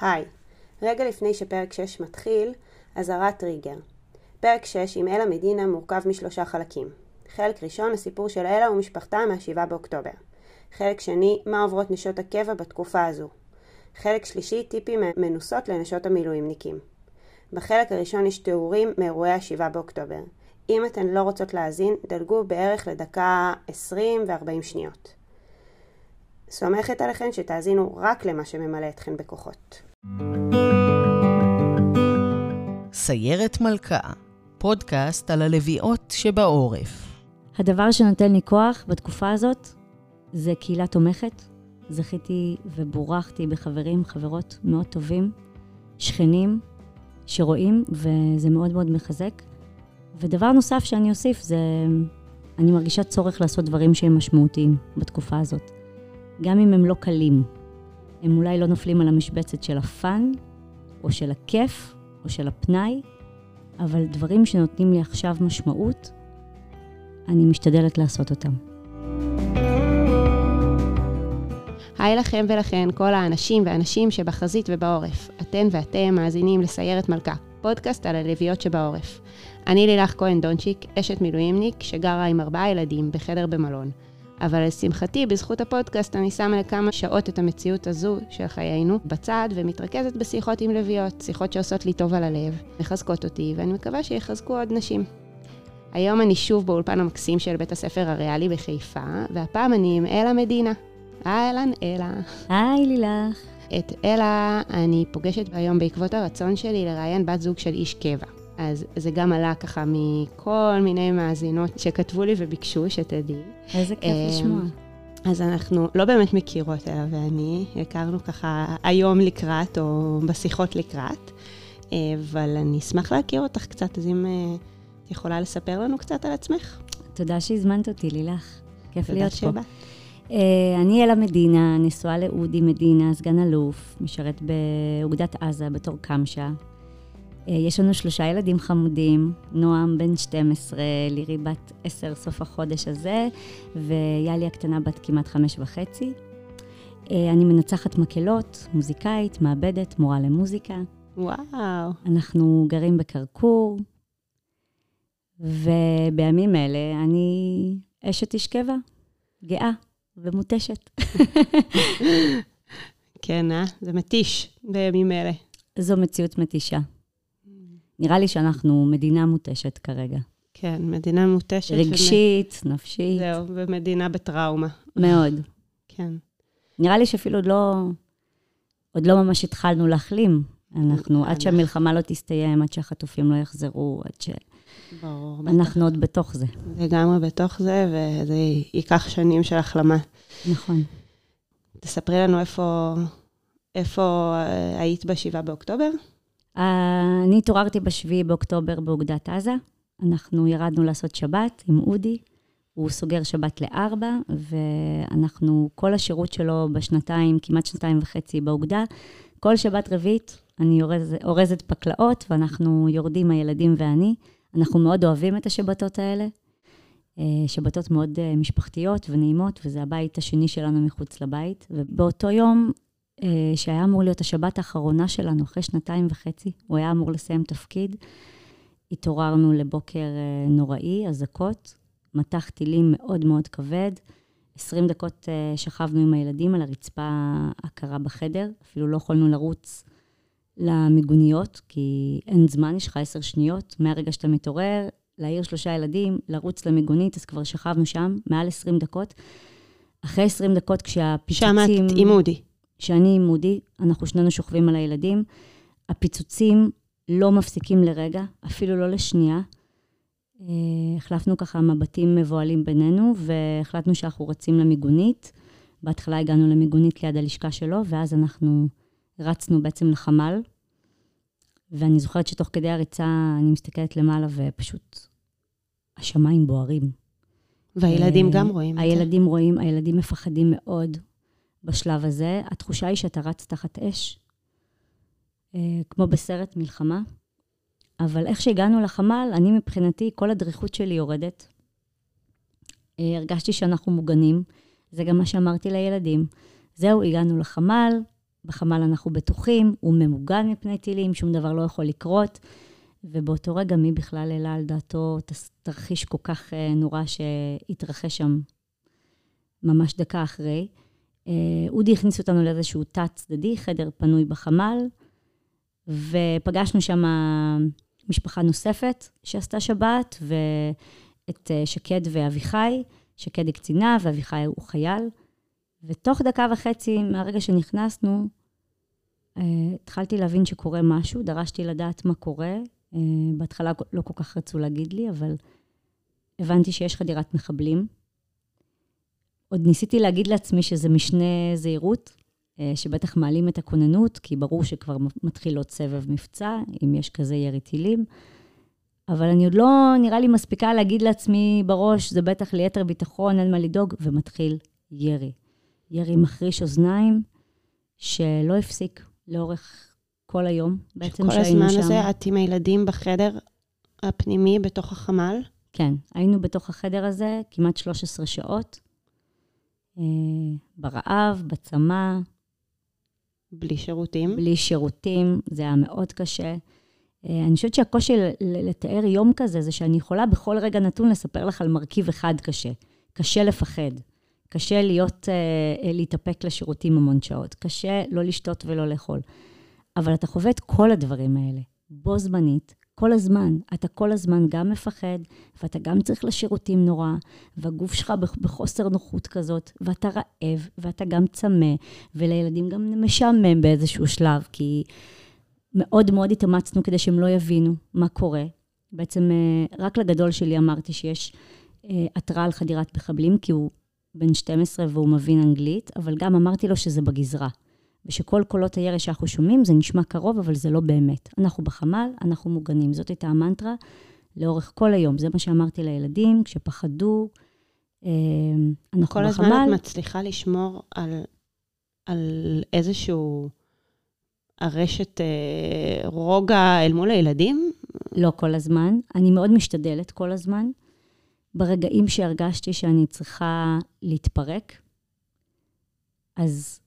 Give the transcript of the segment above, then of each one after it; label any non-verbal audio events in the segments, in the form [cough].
היי, רגע לפני שפרק 6 מתחיל, אזהרת טריגר. פרק 6 עם אלה מדינה מורכב משלושה חלקים. חלק ראשון, הסיפור של אלה ומשפחתה מה-7 באוקטובר. חלק שני, מה עוברות נשות הקבע בתקופה הזו. חלק שלישי, טיפים מנוסות לנשות המילואימניקים. בחלק הראשון יש תיאורים מאירועי ה-7 באוקטובר. אם אתן לא רוצות להאזין, דלגו בערך לדקה 20 ו-40 שניות. סומכת עליכן שתאזינו רק למה שממלא אתכן בכוחות. סיירת מלכה, פודקאסט על הלוויות שבעורף. הדבר שנותן לי כוח בתקופה הזאת זה קהילה תומכת. זכיתי ובורכתי בחברים, חברות מאוד טובים, שכנים שרואים, וזה מאוד מאוד מחזק. ודבר נוסף שאני אוסיף זה, אני מרגישה צורך לעשות דברים שהם משמעותיים בתקופה הזאת. גם אם הם לא קלים. הם אולי לא נופלים על המשבצת של הפאן, או של הכיף, או של הפנאי, אבל דברים שנותנים לי עכשיו משמעות, אני משתדלת לעשות אותם. היי לכם ולכן, כל האנשים והנשים שבחזית ובעורף. אתן ואתם מאזינים לסיירת מלכה, פודקאסט על הלוויות שבעורף. אני לילך כהן דונצ'יק, אשת מילואימניק שגרה עם ארבעה ילדים בחדר במלון. אבל לשמחתי, בזכות הפודקאסט, אני שמה לכמה שעות את המציאות הזו של חיינו בצד, ומתרכזת בשיחות עם לביאות, שיחות שעושות לי טוב על הלב, מחזקות אותי, ואני מקווה שיחזקו עוד נשים. היום אני שוב באולפן המקסים של בית הספר הריאלי בחיפה, והפעם אני עם אלה מדינה. אהלן, אלה. היי, לילך. את אלה אני פוגשת היום בעקבות הרצון שלי לראיין בת זוג של איש קבע. אז זה גם עלה ככה מכל מיני מאזינות שכתבו לי וביקשו שתדעי. איזה כיף אמ, לשמוע. אז אנחנו לא באמת מכירות, אלה ואני, הכרנו ככה היום לקראת, או בשיחות לקראת, אה, אבל אני אשמח להכיר אותך קצת, אז אם אה, את יכולה לספר לנו קצת על עצמך. תודה שהזמנת אותי, לילך. כיף להיות פה. תודה שבאת. אני אלה מדינה, נשואה לאודי מדינה, סגן אלוף, משרת באוגדת עזה בתור קמשה. אה, יש לנו שלושה ילדים חמודים, נועם בן 12, לירי בת 10 סוף החודש הזה, ויאלי הקטנה בת כמעט חמש וחצי. אה, אני מנצחת מקהלות, מוזיקאית, מעבדת, מורה למוזיקה. וואו. אנחנו גרים בקרקור, ובימים אלה אני אשת איש קבע, גאה ומותשת. [laughs] כן, אה? זה מתיש בימים אלה. זו מציאות מתישה. נראה לי שאנחנו מדינה מותשת כרגע. כן, מדינה מותשת. רגשית, ומ... נפשית. זהו, ומדינה בטראומה. מאוד. [laughs] כן. נראה לי שאפילו לא, עוד לא ממש התחלנו להחלים. אנחנו, עד שהמלחמה לא תסתיים, עד שהחטופים לא יחזרו, עד ש... ברור. אנחנו עוד בתוך זה. לגמרי בתוך זה, וזה ייקח שנים של החלמה. נכון. תספרי לנו איפה, איפה אה, היית ב-7 באוקטובר? אני התעוררתי ב-7 באוקטובר באוגדת עזה. אנחנו ירדנו לעשות שבת עם אודי. הוא סוגר שבת לארבע, ואנחנו, כל השירות שלו בשנתיים, כמעט שנתיים וחצי באוגדה, כל שבת רביעית אני אורז, אורזת פקלאות, ואנחנו יורדים, הילדים ואני. אנחנו מאוד אוהבים את השבתות האלה. אה, שבתות מאוד אה, משפחתיות ונעימות, וזה הבית השני שלנו מחוץ לבית. ובאותו יום שהיה אמור להיות השבת האחרונה שלנו, אחרי שנתיים וחצי, הוא היה אמור לסיים תפקיד. התעוררנו לבוקר אה, נוראי, אזעקות, מטח טילים מאוד מאוד כבד. 20 דקות אה, שכבנו עם הילדים על הרצפה הקרה בחדר, אפילו לא יכולנו לרוץ למיגוניות, כי אין זמן, יש לך עשר שניות. מהרגע שאתה מתעורר, להעיר שלושה ילדים, לרוץ למיגונית, אז כבר שכבנו שם מעל 20 דקות. אחרי 20 דקות, כשהפיצוצים... שם את עם אודי. שאני עם מודי, אנחנו שנינו שוכבים על הילדים. הפיצוצים לא מפסיקים לרגע, אפילו לא לשנייה. אה, החלפנו ככה מבטים מבוהלים בינינו, והחלטנו שאנחנו רצים למיגונית. בהתחלה הגענו למיגונית ליד הלשכה שלו, ואז אנחנו רצנו בעצם לחמ"ל. ואני זוכרת שתוך כדי הריצה אני מסתכלת למעלה ופשוט השמיים בוערים. והילדים אה, גם רואים את זה. הילדים רואים, הילדים מפחדים מאוד. בשלב הזה. התחושה היא שאתה רץ תחת אש, אה, כמו בסרט מלחמה. אבל איך שהגענו לחמ"ל, אני מבחינתי, כל הדריכות שלי יורדת. אה, הרגשתי שאנחנו מוגנים, זה גם מה שאמרתי לילדים. זהו, הגענו לחמ"ל, בחמ"ל אנחנו בטוחים, הוא ממוגן מפני טילים, שום דבר לא יכול לקרות. ובאותו רגע, מי בכלל העלה על דעתו תרחיש כל כך אה, נורא שהתרחש שם ממש דקה אחרי. אה, אודי הכניס אותנו לאיזשהו תת-צדדי, חדר פנוי בחמ"ל, ופגשנו שם משפחה נוספת שעשתה שבת, ואת אה, שקד ואביחי. שקד היא קצינה ואביחי הוא חייל. ותוך דקה וחצי מהרגע שנכנסנו, התחלתי להבין שקורה משהו, דרשתי לדעת מה קורה, אה, בהתחלה לא כל כך רצו להגיד לי, אבל הבנתי שיש חדירת מחבלים. עוד ניסיתי להגיד לעצמי שזה משנה זהירות, אה, שבטח מעלים את הכוננות, כי ברור שכבר מתחיל עוד סבב מבצע, אם יש כזה ירי טילים. אבל אני עוד לא, נראה לי מספיקה להגיד לעצמי בראש, זה בטח ליתר ביטחון, אין מה לדאוג, ומתחיל ירי. ירי מחריש אוזניים, שלא הפסיק לאורך כל היום, בעצם שהיינו שם. כל הזמן הזה את עם הילדים בחדר הפנימי בתוך החמ"ל? כן, היינו בתוך החדר הזה כמעט 13 שעות, ברעב, בצמא. בלי שירותים? בלי שירותים, זה היה מאוד קשה. אה, אני חושבת שהקושי לתאר יום כזה, זה שאני יכולה בכל רגע נתון לספר לך על מרכיב אחד קשה. קשה לפחד. קשה להיות, אה, להתאפק לשירותים המון שעות. קשה לא לשתות ולא לאכול. אבל אתה חווה את כל הדברים האלה, בו זמנית, כל הזמן. אתה כל הזמן גם מפחד, ואתה גם צריך לשירותים נורא, והגוף שלך בחוסר נוחות כזאת, ואתה רעב, ואתה גם צמא, ולילדים גם משעמם באיזשהו שלב, כי מאוד מאוד התאמצנו כדי שהם לא יבינו מה קורה. בעצם אה, רק לגדול שלי אמרתי שיש אה, התראה על חדירת מחבלים, כי הוא בן 12 והוא מבין אנגלית, אבל גם אמרתי לו שזה בגזרה. ושכל קולות הירי שאנחנו שומעים, זה נשמע קרוב, אבל זה לא באמת. אנחנו בחמ"ל, אנחנו מוגנים. זאת הייתה המנטרה לאורך כל היום. זה מה שאמרתי לילדים, כשפחדו, אה, אנחנו כל בחמ"ל. כל הזמן את מצליחה לשמור על, על איזשהו הרשת אה, רוגע אל מול הילדים? לא כל הזמן. אני מאוד משתדלת כל הזמן. ברגעים שהרגשתי שאני צריכה להתפרק, אז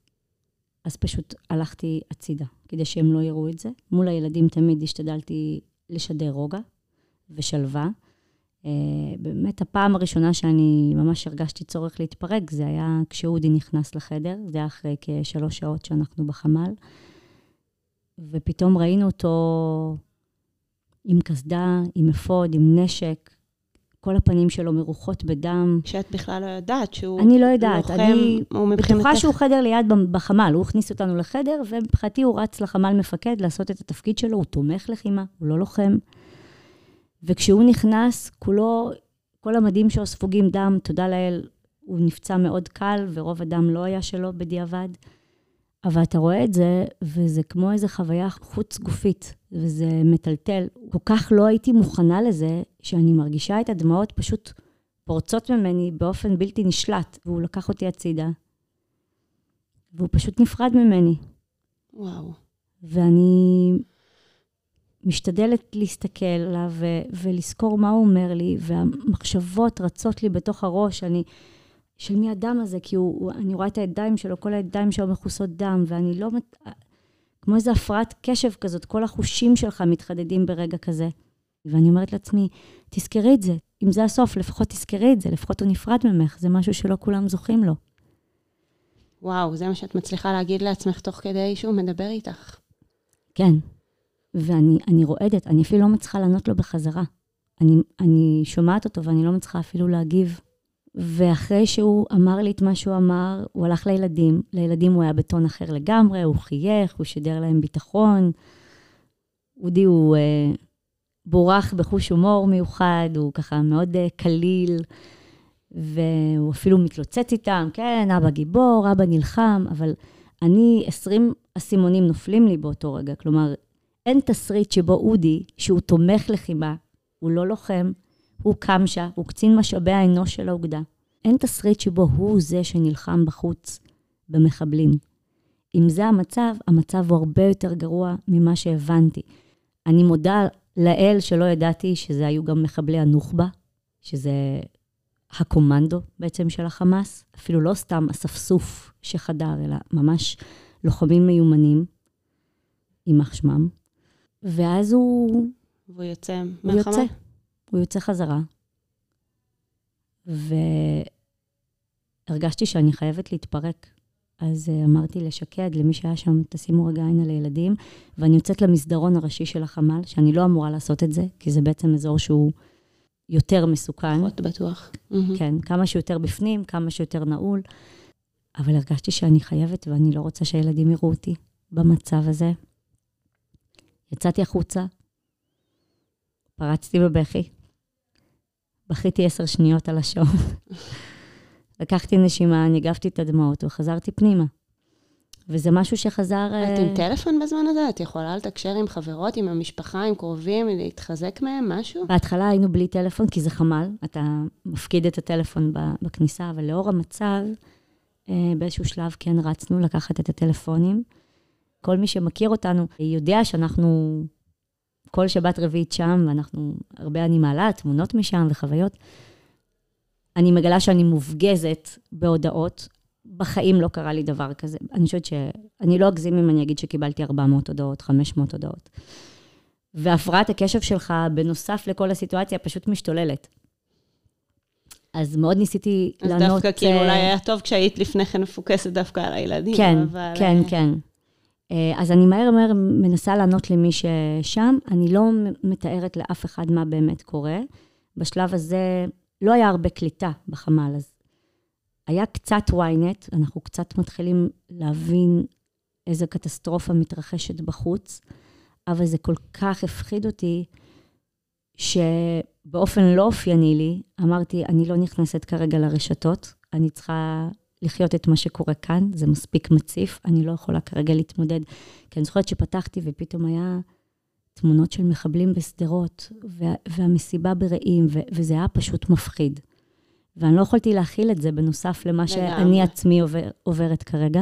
אז פשוט הלכתי הצידה, כדי שהם לא יראו את זה. מול הילדים תמיד השתדלתי לשדר רוגע ושלווה. Uh, באמת, הפעם הראשונה שאני ממש הרגשתי צורך להתפרק, זה היה כשאודי נכנס לחדר, זה היה אחרי כשלוש שעות שאנחנו בחמ"ל, ופתאום ראינו אותו עם קסדה, עם אפוד, עם נשק, כל הפנים שלו מרוחות בדם. כשאת בכלל לא יודעת שהוא אני לא יודעת, לוחם, אני. בטוחה שהוא חדר ליד בחמ"ל, הוא הכניס אותנו לחדר, ומבחינתי הוא רץ לחמ"ל מפקד לעשות את התפקיד שלו, הוא תומך לחימה, הוא לא לוחם. וכשהוא נכנס, כולו, כל המדים שלו ספוגים דם, תודה לאל, הוא נפצע מאוד קל, ורוב הדם לא היה שלו בדיעבד. אבל אתה רואה את זה, וזה כמו איזו חוויה חוץ גופית, וזה מטלטל. כל כך לא הייתי מוכנה לזה, שאני מרגישה את הדמעות פשוט פורצות ממני באופן בלתי נשלט, והוא לקח אותי הצידה, והוא פשוט נפרד ממני. וואו. ואני משתדלת להסתכל עליו ולזכור מה הוא אומר לי, והמחשבות רצות לי בתוך הראש. אני... של מי הדם הזה, כי הוא, הוא, אני רואה את הידיים שלו, כל הידיים שלו מכוסות דם, ואני לא... כמו איזו הפרעת קשב כזאת, כל החושים שלך מתחדדים ברגע כזה. ואני אומרת לעצמי, תזכרי את זה. אם זה הסוף, לפחות תזכרי את זה, לפחות הוא נפרד ממך, זה משהו שלא כולם זוכים לו. וואו, זה מה שאת מצליחה להגיד לעצמך תוך כדי שהוא מדבר איתך. כן. ואני רועדת, אני אפילו לא מצליחה לענות לו בחזרה. אני, אני שומעת אותו ואני לא מצליחה אפילו להגיב ואחרי שהוא אמר לי את מה שהוא אמר, הוא הלך לילדים. לילדים הוא היה בטון אחר לגמרי, הוא חייך, הוא שידר להם ביטחון. אודי הוא אה, בורח בחוש הומור מיוחד, הוא ככה מאוד אה, קליל, והוא אפילו מתלוצץ איתם, כן, אבא גיבור, אבא נלחם, אבל אני, 20 אסימונים נופלים לי באותו רגע. כלומר, אין תסריט שבו אודי, שהוא תומך לחימה, הוא לא לוחם, הוא קמשה, הוא קצין משאבי האנוש של האוגדה. אין תסריט שבו הוא זה שנלחם בחוץ במחבלים. אם זה המצב, המצב הוא הרבה יותר גרוע ממה שהבנתי. אני מודה לאל שלא ידעתי שזה היו גם מחבלי הנוח'בה, שזה הקומנדו בעצם של החמאס, אפילו לא סתם אספסוף שחדר, אלא ממש לוחמים מיומנים, יימח שמם, ואז הוא, והוא יוצא הוא מהחמ"ל? יוצא, הוא יוצא חזרה. והרגשתי שאני חייבת להתפרק. אז אה, אמרתי לשקד, למי שהיה שם, תשימו רגע עין על הילדים, ואני יוצאת למסדרון הראשי של החמ"ל, שאני לא אמורה לעשות את זה, כי זה בעצם אזור שהוא יותר מסוכן. פחות בטוח. כן, כמה שיותר בפנים, כמה שיותר נעול. אבל הרגשתי שאני חייבת ואני לא רוצה שהילדים יראו אותי במצב הזה. יצאתי החוצה, פרצתי בבכי, בכיתי עשר שניות על השעון. [laughs] לקחתי נשימה, ניגבתי את הדמעות וחזרתי פנימה. וזה משהו שחזר... את אה, עם טלפון בזמן הזה? את יכולה לתקשר עם חברות, עם המשפחה, עם קרובים, להתחזק מהם, משהו? בהתחלה היינו בלי טלפון, כי זה חמ"ל, אתה מפקיד את הטלפון בכניסה, אבל לאור המצב, אה, באיזשהו שלב כן רצנו לקחת את הטלפונים. כל מי שמכיר אותנו יודע שאנחנו כל שבת רביעית שם, ואנחנו, הרבה אני מעלה תמונות משם וחוויות. אני מגלה שאני מופגזת בהודעות. בחיים לא קרה לי דבר כזה. אני חושבת ש... אני לא אגזים אם אני אגיד שקיבלתי 400 הודעות, 500 הודעות. והפרעת הקשב שלך, בנוסף לכל הסיטואציה, פשוט משתוללת. אז מאוד ניסיתי אז לענות... דווקא כאילו אה, אולי היה טוב כשהיית לפני כן מפוקסת דווקא על הילדים, כן, אבל... כן, אה, כן. אה, אז אני מהר מהר מנסה לענות למי ששם. אני לא מתארת לאף אחד מה באמת קורה. בשלב הזה לא היה הרבה קליטה בחמ"ל, אז היה קצת ynet, אנחנו קצת מתחילים להבין איזו קטסטרופה מתרחשת בחוץ, אבל זה כל כך הפחיד אותי, שבאופן לא אופייני לי, אמרתי, אני לא נכנסת כרגע לרשתות, אני צריכה לחיות את מה שקורה כאן, זה מספיק מציף, אני לא יכולה כרגע להתמודד. כי אני זוכרת שפתחתי ופתאום היה תמונות של מחבלים בשדרות, וה, והמסיבה ברעים, ו, וזה היה פשוט מפחיד. ואני לא יכולתי להכיל את זה בנוסף למה. שאני עצמי עובר, עוברת כרגע.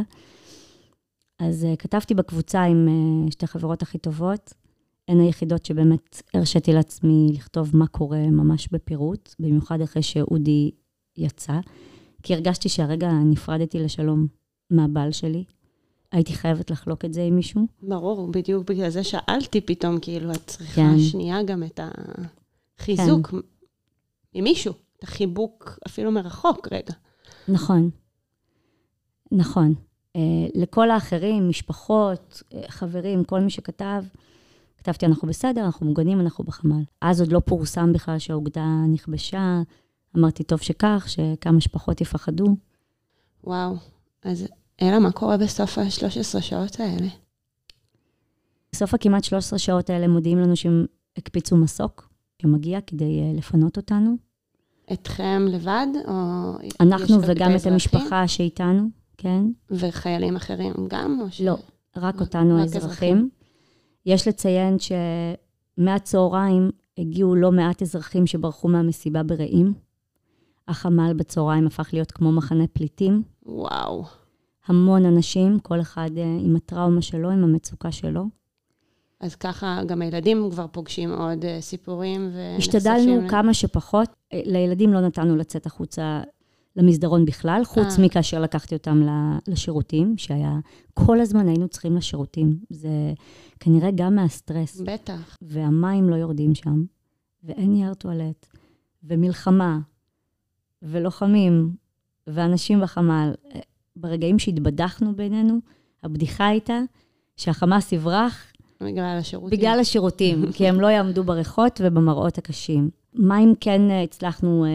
אז uh, כתבתי בקבוצה עם uh, שתי חברות הכי טובות, הן היחידות שבאמת הרשיתי לעצמי לכתוב מה קורה ממש בפירוט, במיוחד אחרי שאודי יצא, כי הרגשתי שהרגע נפרדתי לשלום מהבעל שלי. הייתי חייבת לחלוק את זה עם מישהו. ברור, בדיוק בגלל זה שאלתי פתאום, כאילו, את צריכה כן. שנייה גם את החיזוק ממישהו, את החיבוק אפילו מרחוק רגע. נכון. נכון. Uh, לכל האחרים, משפחות, uh, חברים, כל מי שכתב, כתבתי, אנחנו בסדר, אנחנו מוגנים, אנחנו בחמ"ל. אז עוד לא פורסם בכלל שהאוגדה נכבשה. אמרתי, טוב שכך, שכמה שפחות יפחדו. וואו, אז אלה, מה קורה בסוף ה-13 שעות האלה? בסוף הכמעט 13 שעות האלה מודיעים לנו שהם הקפיצו מסוק שמגיע כדי uh, לפנות אותנו. אתכם לבד, או... אנחנו וגם את? המשפחה שאיתנו, כן? וחיילים אחרים גם, או ש... לא, רק אותנו רק האזרחים. אזרחים. יש לציין שמהצהריים הגיעו לא מעט אזרחים שברחו מהמסיבה ברעים. החמ"ל בצהריים הפך להיות כמו מחנה פליטים. וואו. המון אנשים, כל אחד אה, עם הטראומה שלו, עם המצוקה שלו. אז ככה גם הילדים כבר פוגשים עוד אה, סיפורים ונחשפים... השתדלנו כמה שפחות. אה, לילדים לא נתנו לצאת החוצה למסדרון בכלל, חוץ אה. מכאשר לקחתי אותם לשירותים, שהיה... כל הזמן היינו צריכים לשירותים. זה כנראה גם מהסטרס. בטח. והמים לא יורדים שם, ואין נייר טואלט, ומלחמה, ולוחמים, ואנשים בחמ"ל. ברגעים שהתבדחנו בינינו, הבדיחה הייתה שהחמאס יברח בגלל השירותים. בגלל השירותים, [laughs] כי הם לא יעמדו בריחות ובמראות הקשים. מים כן אה, הצלחנו, אה,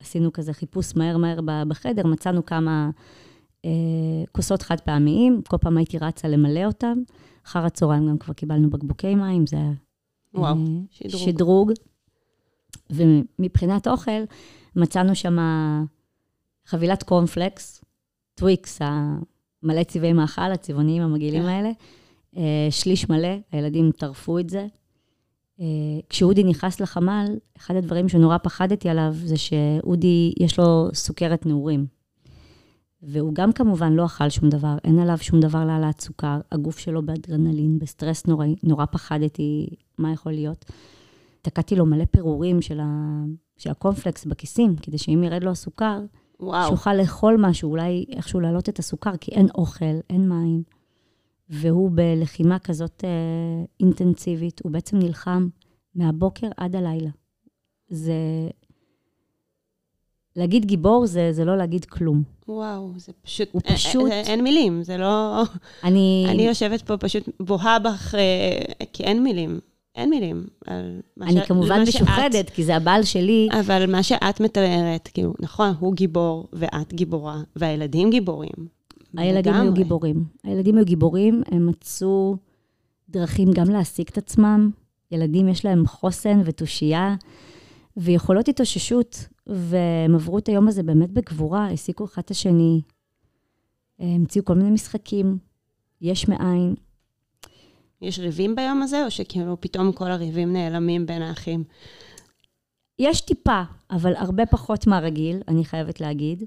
עשינו כזה חיפוש מהר מהר בחדר, מצאנו כמה אה, כוסות חד פעמיים, כל פעם הייתי רצה למלא אותם. אחר הצהריים גם כבר קיבלנו בקבוקי מים, זה היה וואו, אה, שדרוג. שדרוג. ומבחינת אוכל, מצאנו שם חבילת קורנפלקס, טוויקס, המלא צבעי מאכל, הצבעוניים המגעילים כן. האלה. אה, שליש מלא, הילדים טרפו את זה. אה, כשאודי נכנס לחמ"ל, אחד הדברים שנורא פחדתי עליו זה שאודי, יש לו סוכרת נעורים. והוא גם כמובן לא אכל שום דבר, אין עליו שום דבר להעלאת סוכר, הגוף שלו באדרנלין, בסטרס נוראי, נורא פחדתי מה יכול להיות. תקעתי לו מלא פירורים של, ה... של הקורנפלקס בכיסים, כדי שאם ירד לו הסוכר, וואו. שיוכל לאכול משהו, אולי איכשהו להעלות את הסוכר, כי אין אוכל, אין מים. והוא בלחימה כזאת אה, אינטנסיבית, הוא בעצם נלחם מהבוקר עד הלילה. זה... להגיד גיבור זה, זה לא להגיד כלום. וואו, זה פשוט... הוא אה, פשוט- אה, אין מילים, זה לא... אני... אני יושבת פה פשוט בוהה בך, אה, כי אין מילים. אין מילים. אני ש- כמובן שאת- משוחדת, כי זה הבעל שלי. אבל מה שאת מתארת, כאילו, נכון, הוא גיבור ואת גיבורה, והילדים גיבורים. הילדים היו. גיבורים. הילדים היו גיבורים, הם מצאו דרכים גם להעסיק את עצמם. ילדים יש להם חוסן ותושייה ויכולות התאוששות, והם עברו את היום הזה באמת בגבורה, העסיקו אחד את השני, המציאו כל מיני משחקים, יש מאין. יש ריבים ביום הזה, או שכאילו פתאום כל הריבים נעלמים בין האחים? יש טיפה, אבל הרבה פחות מהרגיל, אני חייבת להגיד.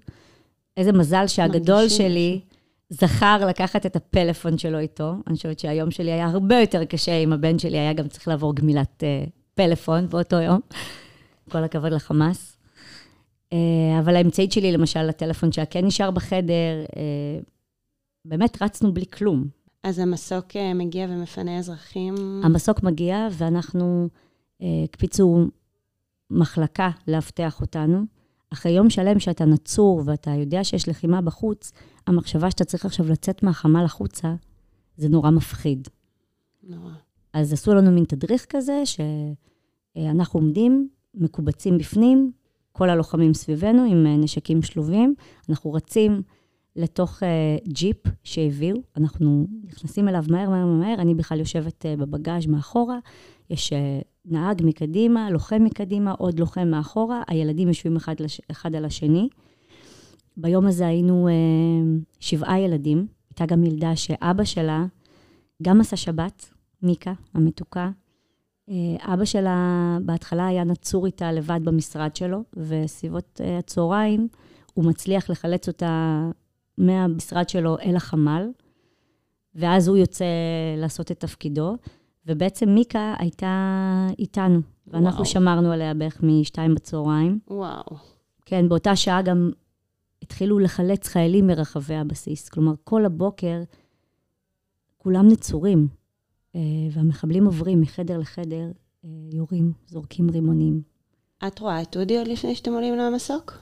איזה מזל שהגדול שלי זכר לקחת את הפלאפון שלו איתו. אני חושבת שהיום שלי היה הרבה יותר קשה אם הבן שלי היה גם צריך לעבור גמילת uh, פלאפון באותו יום. כל הכבוד לחמאס. Uh, אבל האמצעית שלי, למשל, הטלפון שלה כן נשאר בחדר, uh, באמת רצנו בלי כלום. אז המסוק אה, מגיע ומפנה אזרחים. המסוק מגיע, ואנחנו אה, הקפיצו מחלקה לאבטח אותנו. אחרי יום שלם שאתה נצור ואתה יודע שיש לחימה בחוץ, המחשבה שאתה צריך עכשיו לצאת מהחמ"ל החוצה, זה נורא מפחיד. נורא. אז עשו לנו מין תדריך כזה, שאנחנו עומדים, מקובצים בפנים, כל הלוחמים סביבנו עם אה, נשקים שלובים. אנחנו רצים לתוך אה, ג'יפ שהביאו, אנחנו נכנסים אליו מהר, מהר, מהר, אני בכלל יושבת אה, בבגאז' מאחורה, יש אה, נהג מקדימה, לוחם מקדימה, עוד לוחם מאחורה, הילדים יושבים אחד, לש... אחד על השני. ביום הזה היינו אה, שבעה ילדים, הייתה גם ילדה שאבא שלה גם עשה שבת, מיקה המתוקה. אה, אבא שלה בהתחלה היה נצור איתה לבד במשרד שלו, וסביבות אה, הצהריים הוא מצליח לחלץ אותה מהמשרד שלו אל החמ"ל, ואז הוא יוצא לעשות את תפקידו, ובעצם מיקה הייתה איתנו, ואנחנו וואו. שמרנו עליה בערך משתיים בצהריים. וואו. כן, באותה שעה גם התחילו לחלץ חיילים מרחבי הבסיס. כלומר, כל הבוקר כולם נצורים, אה, והמחבלים עוברים מחדר לחדר, אה, יורים, זורקים רימונים. את רואה את אודי עוד לפני שאתם עולים למסוק?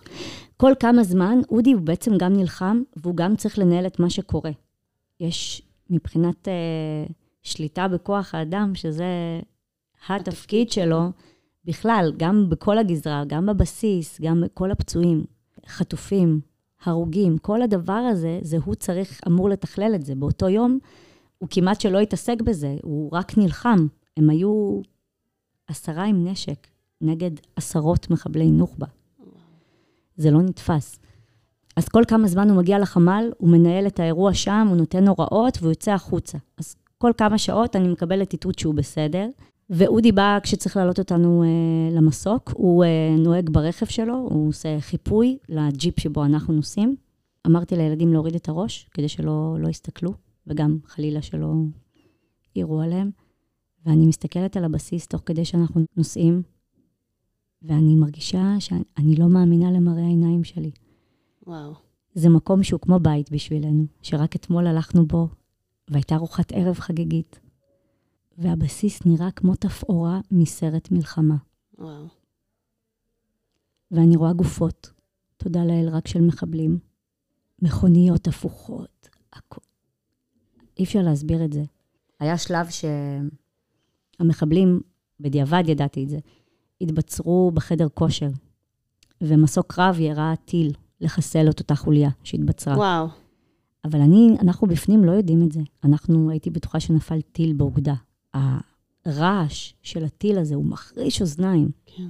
כל כמה זמן, אודי הוא בעצם גם נלחם, והוא גם צריך לנהל את מה שקורה. יש מבחינת אה, שליטה בכוח האדם, שזה התפקיד שלו, בכלל, גם בכל הגזרה, גם בבסיס, גם בכל הפצועים, חטופים, הרוגים, כל הדבר הזה, זה הוא צריך, אמור לתכלל את זה. באותו יום, הוא כמעט שלא התעסק בזה, הוא רק נלחם. הם היו עשרה עם נשק נגד עשרות מחבלי נוח'בה. זה לא נתפס. אז כל כמה זמן הוא מגיע לחמ"ל, הוא מנהל את האירוע שם, הוא נותן הוראות והוא יוצא החוצה. אז כל כמה שעות אני מקבלת איתות שהוא בסדר. ואודי בא כשצריך להעלות אותנו אה, למסוק, הוא אה, נוהג ברכב שלו, הוא עושה חיפוי לג'יפ שבו אנחנו נוסעים. אמרתי לילדים להוריד את הראש, כדי שלא לא יסתכלו, וגם חלילה שלא יירו עליהם. ואני מסתכלת על הבסיס תוך כדי שאנחנו נוסעים, ואני מרגישה שאני לא מאמינה למראה העיניים שלי. וואו. זה מקום שהוא כמו בית בשבילנו, שרק אתמול הלכנו בו, והייתה ארוחת ערב חגיגית. והבסיס נראה כמו תפאורה מסרט מלחמה. וואו. ואני רואה גופות, תודה לאל, רק של מחבלים. מכוניות הפוכות, הכול. אי אפשר להסביר את זה. היה שלב שהמחבלים, בדיעבד ידעתי את זה, התבצרו בחדר כושר, ומסוק קרב ירה טיל לחסל את אותה חוליה שהתבצרה. וואו. אבל אני, אנחנו בפנים לא יודעים את זה. אנחנו, הייתי בטוחה שנפל טיל באוגדה. הרעש של הטיל הזה הוא מחריש אוזניים. כן.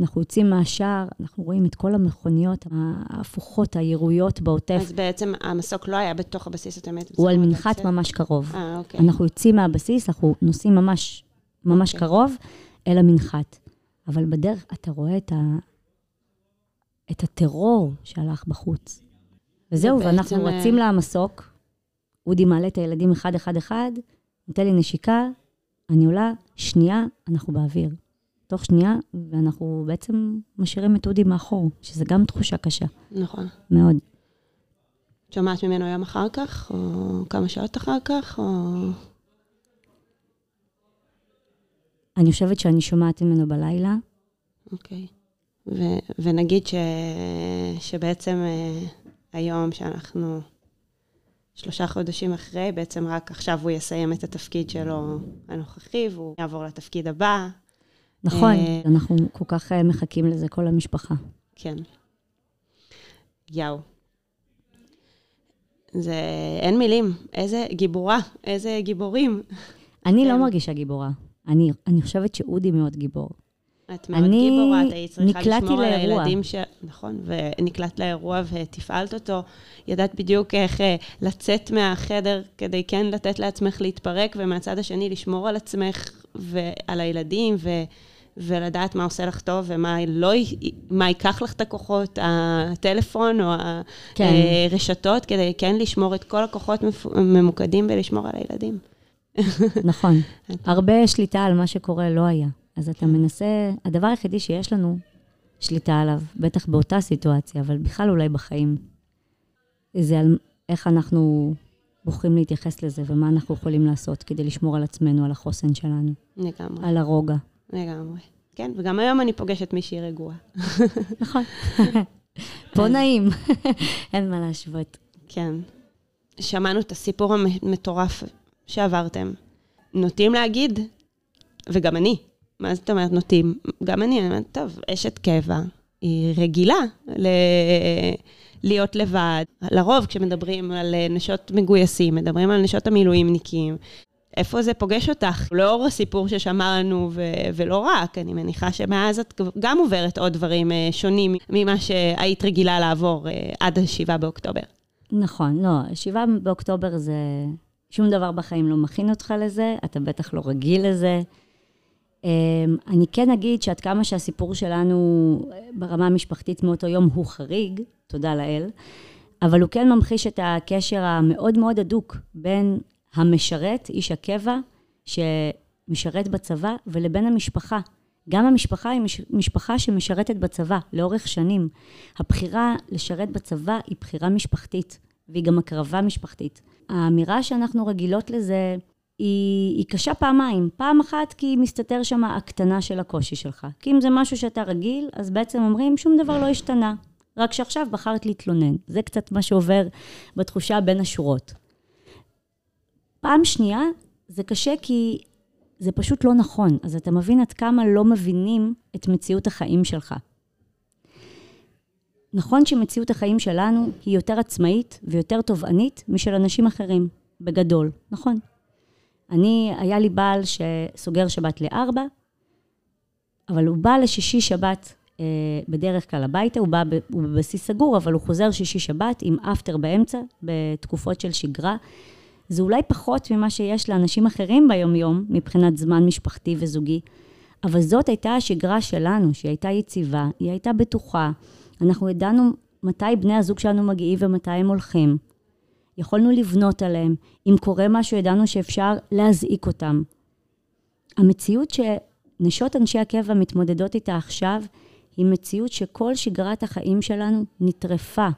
אנחנו יוצאים מהשער, אנחנו רואים את כל המכוניות ההפוכות, הירויות בעוטף. אז בעצם המסוק לא היה בתוך הבסיס, אתם הייתם הוא על מנחת? ממש קרוב. אה, אוקיי. אנחנו יוצאים מהבסיס, אנחנו נוסעים ממש, ממש אוקיי. קרוב אל המנחת. אבל בדרך אתה רואה את, ה... את הטרור שהלך בחוץ. וזהו, בעצם, ואנחנו אה, רצים למסוק, אודי מעלה את הילדים אחד-אחד-אחד, נותן לי נשיקה, אני עולה, שנייה, אנחנו באוויר. תוך שנייה, ואנחנו בעצם משאירים את אודי מאחור, שזה גם תחושה קשה, נכון. מאוד. את שומעת ממנו יום אחר כך, או כמה שעות אחר כך, או... אני חושבת שאני שומעת ממנו בלילה. אוקיי. ו- ונגיד ש- שבעצם אה, היום שאנחנו שלושה חודשים אחרי, בעצם רק עכשיו הוא יסיים את התפקיד שלו הנוכחי, והוא יעבור לתפקיד הבא. נכון, אה, אנחנו כל כך אה, מחכים לזה, כל המשפחה. כן. יאו. זה, אין מילים. איזה גיבורה, איזה גיבורים. אני כן. לא מרגישה גיבורה. אני, אני חושבת שאודי מאוד גיבור. את מאוד אני גיבורה, את היית צריכה לשמור על לאירוע. הילדים ש... נכון, ונקלט לאירוע ותפעלת אותו. ידעת בדיוק איך אה, לצאת מהחדר כדי כן לתת לעצמך להתפרק, ומהצד השני לשמור על עצמך ועל הילדים, ו... ולדעת מה עושה לך טוב ומה לא, מה ייקח לך את הכוחות, הטלפון או כן. הרשתות, כדי כן לשמור את כל הכוחות ממוקדים ולשמור על הילדים. נכון. [laughs] הרבה שליטה על מה שקורה לא היה. אז אתה מנסה, הדבר היחידי שיש לנו שליטה עליו, בטח באותה סיטואציה, אבל בכלל אולי בחיים, זה על איך אנחנו בוחרים להתייחס לזה ומה אנחנו יכולים לעשות כדי לשמור על עצמנו, על החוסן שלנו, לגמרי, על הרוגע. לגמרי. כן, וגם היום אני פוגשת מישהי רגועה. [laughs] נכון. [laughs] פה נעים, אין מה להשוות. כן. שמענו את הסיפור המטורף שעברתם. נוטים להגיד, וגם אני, מה זאת אומרת נוטים? גם אני, אני אומרת, טוב, אשת קבע, היא רגילה ל... להיות לבד. לרוב, כשמדברים על אה, נשות מגויסים, מדברים על נשות המילואימניקים, איפה זה פוגש אותך? לאור הסיפור ששמענו, ו- ולא רק, אני מניחה שמאז את גם עוברת עוד דברים אה, שונים ממה שהיית רגילה לעבור אה, עד ה-7 באוקטובר. נכון, לא, 7 באוקטובר זה... שום דבר בחיים לא מכין אותך לזה, אתה בטח לא רגיל לזה. אמ, אני כן אגיד שעד כמה שהסיפור שלנו אה, ברמה המשפחתית מאותו יום הוא חריג, תודה לאל, אבל הוא כן ממחיש את הקשר המאוד מאוד הדוק בין המשרת, איש הקבע, שמשרת בצבא, ולבין המשפחה. גם המשפחה היא מש- משפחה שמשרתת בצבא לאורך שנים. הבחירה לשרת בצבא היא בחירה משפחתית, והיא גם הקרבה משפחתית. האמירה שאנחנו רגילות לזה היא, היא קשה פעמיים. פעם אחת כי מסתתר שם הקטנה של הקושי שלך. כי אם זה משהו שאתה רגיל, אז בעצם אומרים, שום דבר לא השתנה. רק שעכשיו בחרת להתלונן. זה קצת מה שעובר בתחושה בין השורות. פעם שנייה, זה קשה כי זה פשוט לא נכון. אז אתה מבין עד כמה לא מבינים את מציאות החיים שלך. נכון שמציאות החיים שלנו היא יותר עצמאית ויותר תובענית משל אנשים אחרים, בגדול, נכון. אני, היה לי בעל שסוגר שבת לארבע, אבל הוא בא לשישי שבת אה, בדרך כלל הביתה, הוא בא, ב, הוא בבסיס סגור, אבל הוא חוזר שישי שבת עם אפטר באמצע, בתקופות של שגרה. זה אולי פחות ממה שיש לאנשים אחרים ביומיום, מבחינת זמן משפחתי וזוגי, אבל זאת הייתה השגרה שלנו, שהיא הייתה יציבה, היא הייתה בטוחה. אנחנו ידענו מתי בני הזוג שלנו מגיעים ומתי הם הולכים. יכולנו לבנות עליהם. אם קורה משהו, ידענו שאפשר להזעיק אותם. המציאות שנשות אנשי הקבע מתמודדות איתה עכשיו, היא מציאות שכל שגרת החיים שלנו נטרפה.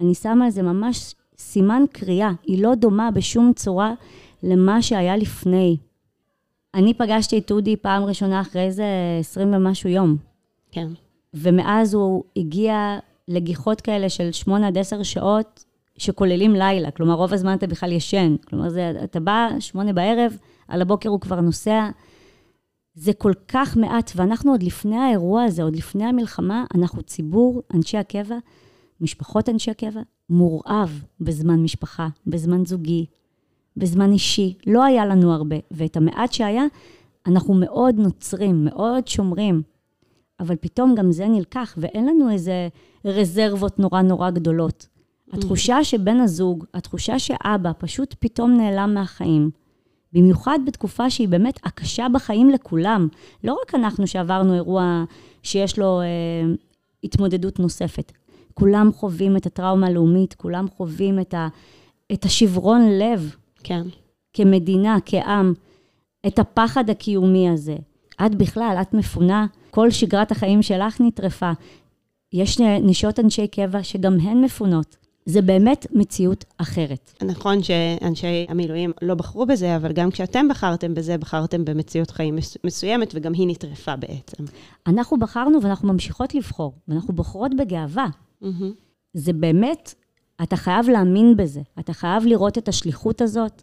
אני שמה על זה ממש סימן קריאה. היא לא דומה בשום צורה למה שהיה לפני. אני פגשתי את אודי פעם ראשונה אחרי איזה 20 ומשהו יום. כן. ומאז הוא הגיע לגיחות כאלה של 8 עד 10 שעות, שכוללים לילה. כלומר, רוב הזמן אתה בכלל ישן. כלומר, זה, אתה בא, 8 בערב, על הבוקר הוא כבר נוסע. זה כל כך מעט, ואנחנו עוד לפני האירוע הזה, עוד לפני המלחמה, אנחנו ציבור, אנשי הקבע, משפחות אנשי הקבע, מורעב בזמן משפחה, בזמן זוגי, בזמן אישי. לא היה לנו הרבה, ואת המעט שהיה, אנחנו מאוד נוצרים, מאוד שומרים. אבל פתאום גם זה נלקח, ואין לנו איזה רזרבות נורא נורא גדולות. התחושה שבן הזוג, התחושה שאבא פשוט פתאום נעלם מהחיים, במיוחד בתקופה שהיא באמת הקשה בחיים לכולם. לא רק אנחנו שעברנו אירוע שיש לו אה, התמודדות נוספת. כולם חווים את הטראומה הלאומית, כולם חווים את, ה, את השברון לב כן. כמדינה, כעם, את הפחד הקיומי הזה. את בכלל, את מפונה, כל שגרת החיים שלך נטרפה. יש נשות אנשי קבע שגם הן מפונות. זה באמת מציאות אחרת. נכון שאנשי המילואים לא בחרו בזה, אבל גם כשאתם בחרתם בזה, בחרתם במציאות חיים מסוימת, וגם היא נטרפה בעצם. אנחנו בחרנו ואנחנו ממשיכות לבחור, ואנחנו בוחרות בגאווה. Mm-hmm. זה באמת, אתה חייב להאמין בזה, אתה חייב לראות את השליחות הזאת,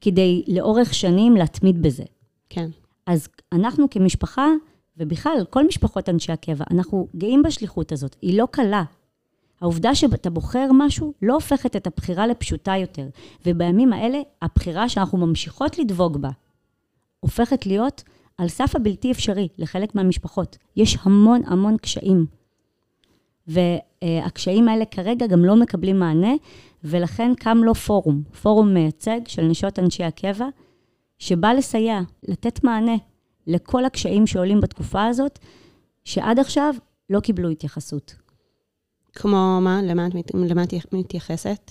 כדי לאורך שנים להתמיד בזה. כן. אז אנחנו כמשפחה, ובכלל, כל משפחות אנשי הקבע, אנחנו גאים בשליחות הזאת. היא לא קלה, העובדה שאתה בוחר משהו לא הופכת את הבחירה לפשוטה יותר. ובימים האלה, הבחירה שאנחנו ממשיכות לדבוק בה, הופכת להיות על סף הבלתי אפשרי לחלק מהמשפחות. יש המון המון קשיים. והקשיים האלה כרגע גם לא מקבלים מענה, ולכן קם לו פורום, פורום מייצג של נשות אנשי הקבע, שבא לסייע, לתת מענה לכל הקשיים שעולים בתקופה הזאת, שעד עכשיו לא קיבלו התייחסות. כמו מה? למה את, למה את מתייחסת?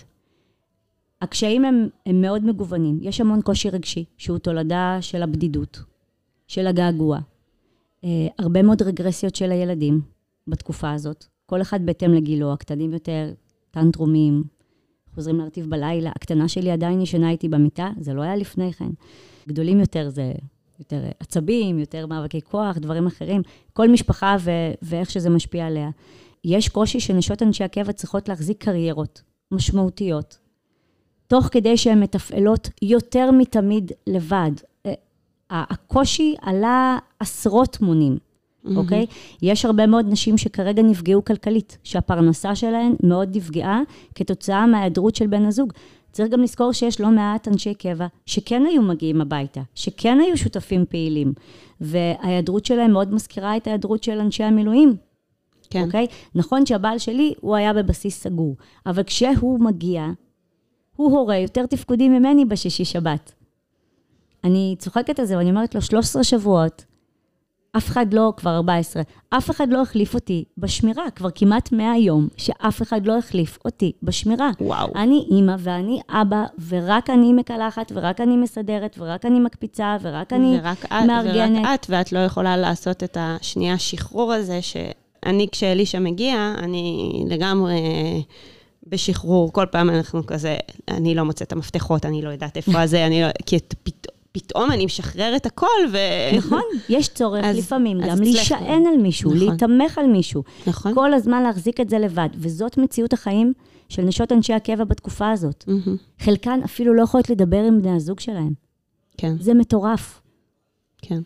הקשיים הם, הם מאוד מגוונים. יש המון קושי רגשי, שהוא תולדה של הבדידות, של הגעגוע. אה, הרבה מאוד רגרסיות של הילדים בתקופה הזאת. כל אחד בהתאם לגילו, הקטנים יותר, טנטרומים, חוזרים להרטיב בלילה. הקטנה שלי עדיין ישנה איתי במיטה, זה לא היה לפני כן. גדולים יותר זה יותר עצבים, יותר מאבקי כוח, דברים אחרים. כל משפחה ו- ואיך שזה משפיע עליה. יש קושי שנשות אנשי הקבע צריכות להחזיק קריירות משמעותיות, תוך כדי שהן מתפעלות יותר מתמיד לבד. אה, הקושי עלה עשרות מונים, אוקיי? Mm-hmm. Okay? יש הרבה מאוד נשים שכרגע נפגעו כלכלית, שהפרנסה שלהן מאוד נפגעה כתוצאה מההיעדרות של בן הזוג. צריך גם לזכור שיש לא מעט אנשי קבע שכן היו מגיעים הביתה, שכן היו שותפים פעילים, וההיעדרות שלהם מאוד מזכירה את ההיעדרות של אנשי המילואים, כן. אוקיי? נכון שהבעל שלי, הוא היה בבסיס סגור, אבל כשהוא מגיע, הוא הורה יותר תפקודי ממני בשישי-שבת. אני צוחקת על זה ואני אומרת לו, 13 שבועות, אף אחד לא, כבר 14, אף אחד לא החליף אותי בשמירה, כבר כמעט 100 יום, שאף אחד לא החליף אותי בשמירה. וואו. אני אימא ואני אבא, ורק אני מקלחת, ורק אני מסדרת, ורק אני מקפיצה, ורק אני ורק מארגנת. ורק את, ואת לא יכולה לעשות את השנייה שחרור הזה, ש... אני, כשאלישע מגיע, אני לגמרי בשחרור. כל פעם אנחנו כזה, אני לא מוצאת את המפתחות, אני לא יודעת איפה זה, אני לא... כי פתאום אני משחרר את הכל, ו... נכון, יש צורך אז, לפעמים אז גם להישען על מישהו, נכון. להיתמך על מישהו. נכון. כל הזמן להחזיק את זה לבד, וזאת מציאות החיים של נשות אנשי הקבע בתקופה הזאת. Mm-hmm. חלקן אפילו לא יכולות לדבר עם בני הזוג שלהם. כן. זה מטורף. כן.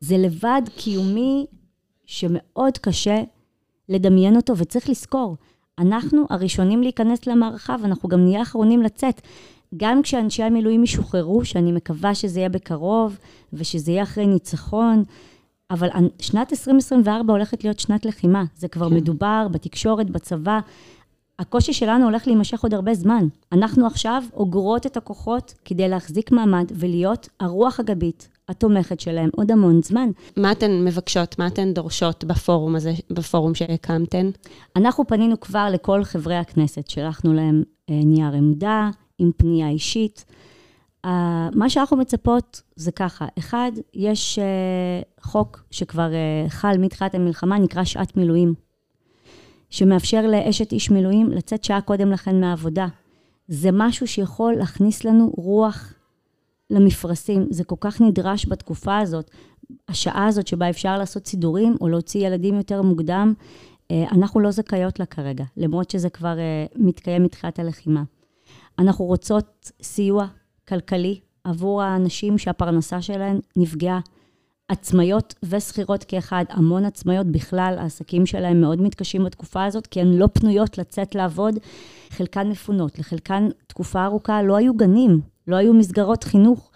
זה לבד קיומי שמאוד קשה לדמיין אותו, וצריך לזכור, אנחנו הראשונים להיכנס למערכה, ואנחנו גם נהיה האחרונים לצאת. גם כשאנשי המילואים ישוחררו, שאני מקווה שזה יהיה בקרוב, ושזה יהיה אחרי ניצחון, אבל שנת 2024 הולכת להיות שנת לחימה. זה כבר כן. מדובר בתקשורת, בצבא. הקושי שלנו הולך להימשך עוד הרבה זמן. אנחנו עכשיו אוגרות את הכוחות כדי להחזיק מעמד ולהיות הרוח הגבית, התומכת שלהם עוד המון זמן. מה אתן מבקשות, מה אתן דורשות בפורום הזה, בפורום שהקמתן? אנחנו פנינו כבר לכל חברי הכנסת, שלחנו להם אה, נייר עמדה עם פנייה אישית. Uh, מה שאנחנו מצפות זה ככה, אחד, יש uh, חוק שכבר uh, חל מתחילת המלחמה, נקרא שעת מילואים, שמאפשר לאשת איש מילואים לצאת שעה קודם לכן מהעבודה. זה משהו שיכול להכניס לנו רוח למפרשים. זה כל כך נדרש בתקופה הזאת, השעה הזאת שבה אפשר לעשות סידורים או להוציא ילדים יותר מוקדם, אנחנו לא זכאיות לה כרגע, למרות שזה כבר מתקיים מתחילת הלחימה. אנחנו רוצות סיוע כלכלי עבור האנשים שהפרנסה שלהם נפגעה. עצמאיות ושכירות כאחד, המון עצמאיות בכלל, העסקים שלהם מאוד מתקשים בתקופה הזאת, כי הן לא פנויות לצאת לעבוד, חלקן מפונות, לחלקן תקופה ארוכה לא היו גנים, לא היו מסגרות חינוך,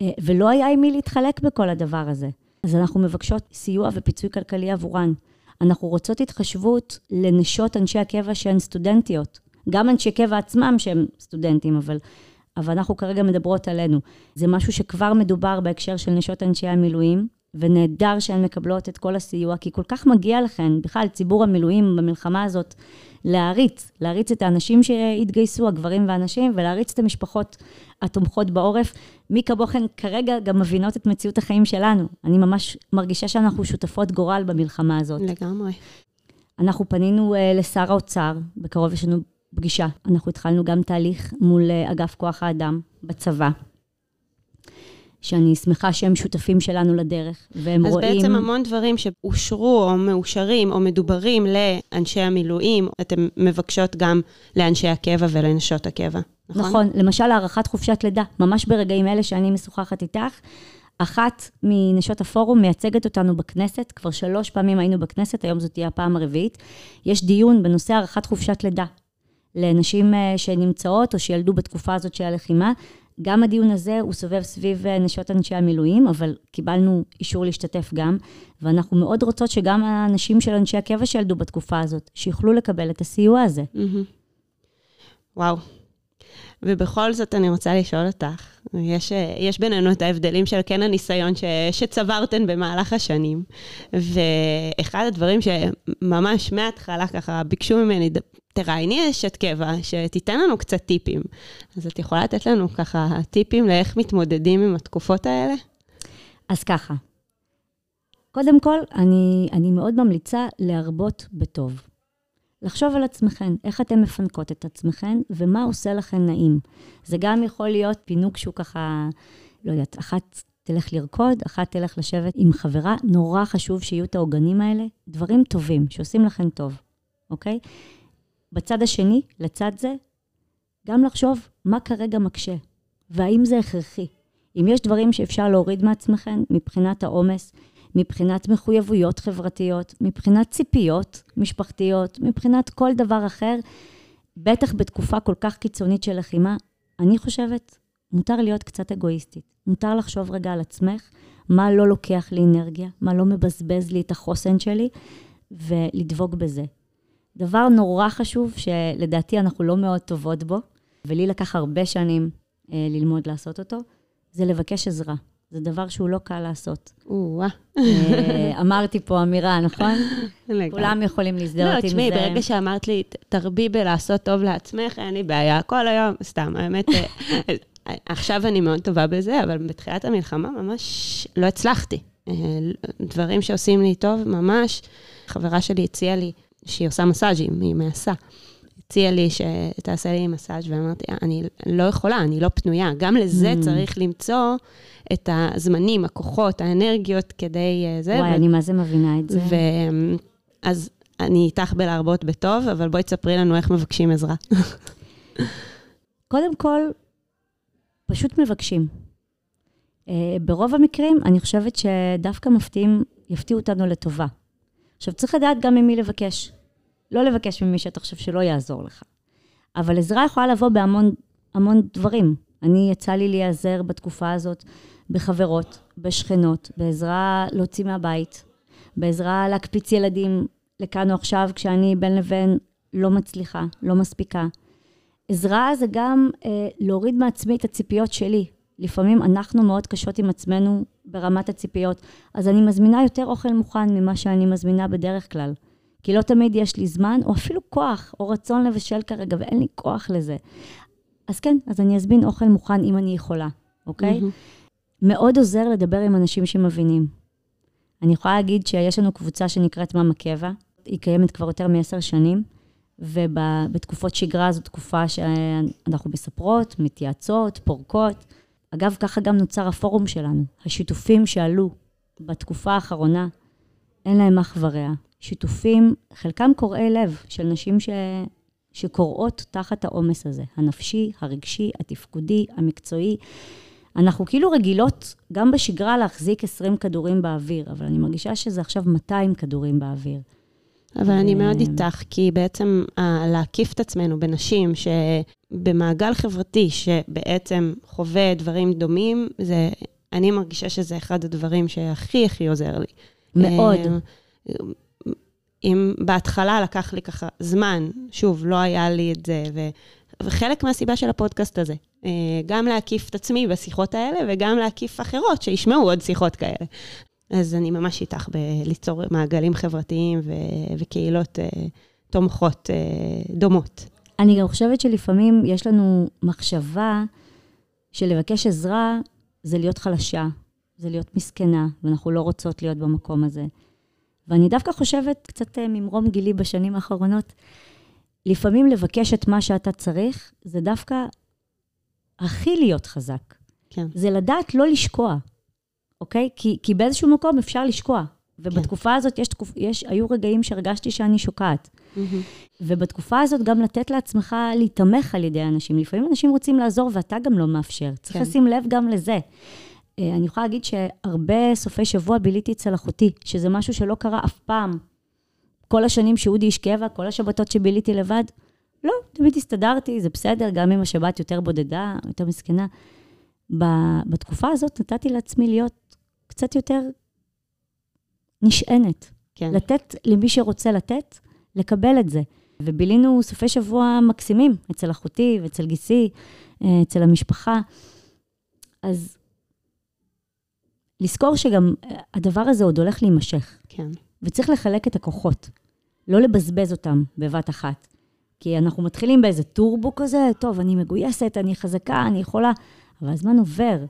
אה, ולא היה עם מי להתחלק בכל הדבר הזה. אז אנחנו מבקשות סיוע ופיצוי כלכלי עבורן. אנחנו רוצות התחשבות לנשות אנשי הקבע שהן סטודנטיות. גם אנשי קבע עצמם שהם סטודנטים, אבל, אבל אנחנו כרגע מדברות עלינו. זה משהו שכבר מדובר בהקשר של נשות אנשי המילואים, ונהדר שהן מקבלות את כל הסיוע, כי כל כך מגיע לכן, בכלל, ציבור המילואים במלחמה הזאת, להעריץ, להעריץ את האנשים שהתגייסו, הגברים והנשים, ולהעריץ את המשפחות התומכות בעורף. מי כמוכן כרגע גם מבינות את מציאות החיים שלנו. אני ממש מרגישה שאנחנו שותפות גורל במלחמה הזאת. לגמרי. אנחנו פנינו uh, לשר האוצר, בקרוב יש לנו פגישה. אנחנו התחלנו גם תהליך מול uh, אגף כוח האדם בצבא. שאני שמחה שהם שותפים שלנו לדרך, והם אז רואים... אז בעצם המון דברים שאושרו או מאושרים או מדוברים לאנשי המילואים, אתן מבקשות גם לאנשי הקבע ולנשות הקבע, נכון? נכון, למשל הארכת חופשת לידה, ממש ברגעים אלה שאני משוחחת איתך, אחת מנשות הפורום מייצגת אותנו בכנסת, כבר שלוש פעמים היינו בכנסת, היום זאת תהיה הפעם הרביעית. יש דיון בנושא הארכת חופשת לידה לנשים אה, שנמצאות או שילדו בתקופה הזאת של הלחימה. גם הדיון הזה הוא סובב סביב אה, נשות אנשי המילואים, אבל קיבלנו אישור להשתתף גם, ואנחנו מאוד רוצות שגם האנשים של אנשי הקבע שילדו בתקופה הזאת, שיוכלו לקבל את הסיוע הזה. וואו. ובכל זאת אני רוצה לשאול אותך, יש, יש בינינו את ההבדלים של כן הניסיון ש, שצברתן במהלך השנים, ואחד הדברים שממש מההתחלה ככה ביקשו ממני, תראייני אשת קבע, שתיתן לנו קצת טיפים. אז את יכולה לתת לנו ככה טיפים לאיך מתמודדים עם התקופות האלה? אז ככה, קודם כל, אני, אני מאוד ממליצה להרבות בטוב. לחשוב על עצמכן, איך אתן מפנקות את עצמכן, ומה עושה לכן נעים. זה גם יכול להיות פינוק שהוא ככה, לא יודעת, אחת תלך לרקוד, אחת תלך לשבת עם חברה. נורא חשוב שיהיו את העוגנים האלה, דברים טובים, שעושים לכן טוב, אוקיי? בצד השני, לצד זה, גם לחשוב מה כרגע מקשה, והאם זה הכרחי. אם יש דברים שאפשר להוריד מעצמכם מבחינת העומס, מבחינת מחויבויות חברתיות, מבחינת ציפיות משפחתיות, מבחינת כל דבר אחר, בטח בתקופה כל כך קיצונית של לחימה, אני חושבת, מותר להיות קצת אגואיסטית. מותר לחשוב רגע על עצמך, מה לא לוקח לי אנרגיה, מה לא מבזבז לי את החוסן שלי, ולדבוק בזה. דבר נורא חשוב, שלדעתי אנחנו לא מאוד טובות בו, ולי לקח הרבה שנים אה, ללמוד לעשות אותו, זה לבקש עזרה. זה דבר שהוא לא קל לעשות. או-אה. אה, אמרתי פה אמירה, נכון? כולם יכולים להזדהות עם זה. לא, תשמעי, ברגע שאמרת לי, תרבי בלעשות טוב לעצמך, אין לי בעיה. כל היום, סתם, האמת, אה, עכשיו אני מאוד טובה בזה, אבל בתחילת המלחמה ממש לא הצלחתי. אה, דברים שעושים לי טוב, ממש. חברה שלי הציעה לי, שהיא עושה מסאז'ים, היא מעשה. הציעה לי שתעשה לי מסאז' ואמרתי, אני לא יכולה, אני לא פנויה. גם לזה mm. צריך למצוא את הזמנים, הכוחות, האנרגיות כדי אה, זה. וואי, ו... אני מה זה מבינה את זה. ו... אז אני איתך בלהרבות בטוב, אבל בואי תספרי לנו איך מבקשים עזרה. [laughs] קודם כל, פשוט מבקשים. Uh, ברוב המקרים, אני חושבת שדווקא מפתיעים, יפתיעו אותנו לטובה. עכשיו, צריך לדעת גם ממי לבקש. לא לבקש ממי שאתה חושב שלא יעזור לך. אבל עזרה יכולה לבוא בהמון המון דברים. אני, יצא לי להיעזר בתקופה הזאת בחברות, בשכנות, בעזרה להוציא מהבית, בעזרה להקפיץ ילדים לכאן או עכשיו, כשאני בין לבין לא מצליחה, לא מספיקה. עזרה זה גם אה, להוריד מעצמי את הציפיות שלי. לפעמים אנחנו מאוד קשות עם עצמנו ברמת הציפיות, אז אני מזמינה יותר אוכל מוכן ממה שאני מזמינה בדרך כלל. כי לא תמיד יש לי זמן, או אפילו כוח, או רצון לבשל כרגע, ואין לי כוח לזה. אז כן, אז אני אזמין אוכל מוכן אם אני יכולה, אוקיי? Mm-hmm. מאוד עוזר לדבר עם אנשים שמבינים. אני יכולה להגיד שיש לנו קבוצה שנקראת מאמה קבע, היא קיימת כבר יותר מעשר שנים, ובתקופות שגרה זו תקופה שאנחנו מספרות, מתייעצות, פורקות. אגב, ככה גם נוצר הפורום שלנו. השיתופים שעלו בתקופה האחרונה, אין להם אח ורע. שיתופים, חלקם קורעי לב, של נשים ש... שקורעות תחת העומס הזה, הנפשי, הרגשי, התפקודי, המקצועי. אנחנו כאילו רגילות גם בשגרה להחזיק 20 כדורים באוויר, אבל אני מרגישה שזה עכשיו 200 כדורים באוויר. אבל אני מאוד איתך, כי בעצם להקיף את עצמנו בנשים שבמעגל חברתי שבעצם חווה דברים דומים, זה, אני מרגישה שזה אחד הדברים שהכי הכי עוזר לי. מאוד. אה, אם בהתחלה לקח לי ככה זמן, שוב, לא היה לי את זה, ו, וחלק מהסיבה של הפודקאסט הזה, אה, גם להקיף את עצמי בשיחות האלה, וגם להקיף אחרות שישמעו עוד שיחות כאלה. אז אני ממש איתך בליצור מעגלים חברתיים ו- וקהילות uh, תומכות אה, דומות. אני גם חושבת שלפעמים יש לנו מחשבה שלבקש עזרה זה להיות חלשה, זה להיות מסכנה, ואנחנו לא רוצות להיות במקום הזה. ואני דווקא חושבת, קצת אה, ממרום גילי בשנים האחרונות, לפעמים לבקש את מה שאתה צריך, זה דווקא הכי להיות חזק. כן. זה לדעת לא לשקוע, אוקיי? כי, כי באיזשהו מקום אפשר לשקוע. ובתקופה הזאת יש, תקופ... יש, היו רגעים שהרגשתי שאני שוקעת. ובתקופה הזאת גם לתת לעצמך להיתמך על ידי אנשים. לפעמים אנשים רוצים לעזור ואתה גם לא מאפשר. צריך כן. לשים לב גם לזה. אה, אני יכולה להגיד שהרבה סופי שבוע ביליתי אצל אחותי, שזה משהו שלא קרה אף פעם. כל השנים שאודי איש קבע, כל השבתות שביליתי לבד, לא, תמיד הסתדרתי, זה בסדר, גם אם השבת יותר בודדה, יותר מסכנה. בתקופה הזאת נתתי לעצמי להיות קצת יותר נשענת. כן. לתת למי שרוצה לתת, לקבל את זה. ובילינו סופי שבוע מקסימים אצל אחותי ואצל גיסי, אה, אצל המשפחה. אז לזכור שגם אה, הדבר הזה עוד הולך להימשך, כן. וצריך לחלק את הכוחות, לא לבזבז אותם בבת אחת. כי אנחנו מתחילים באיזה טורבו כזה, טוב, אני מגויסת, אני חזקה, אני יכולה, אבל הזמן עובר.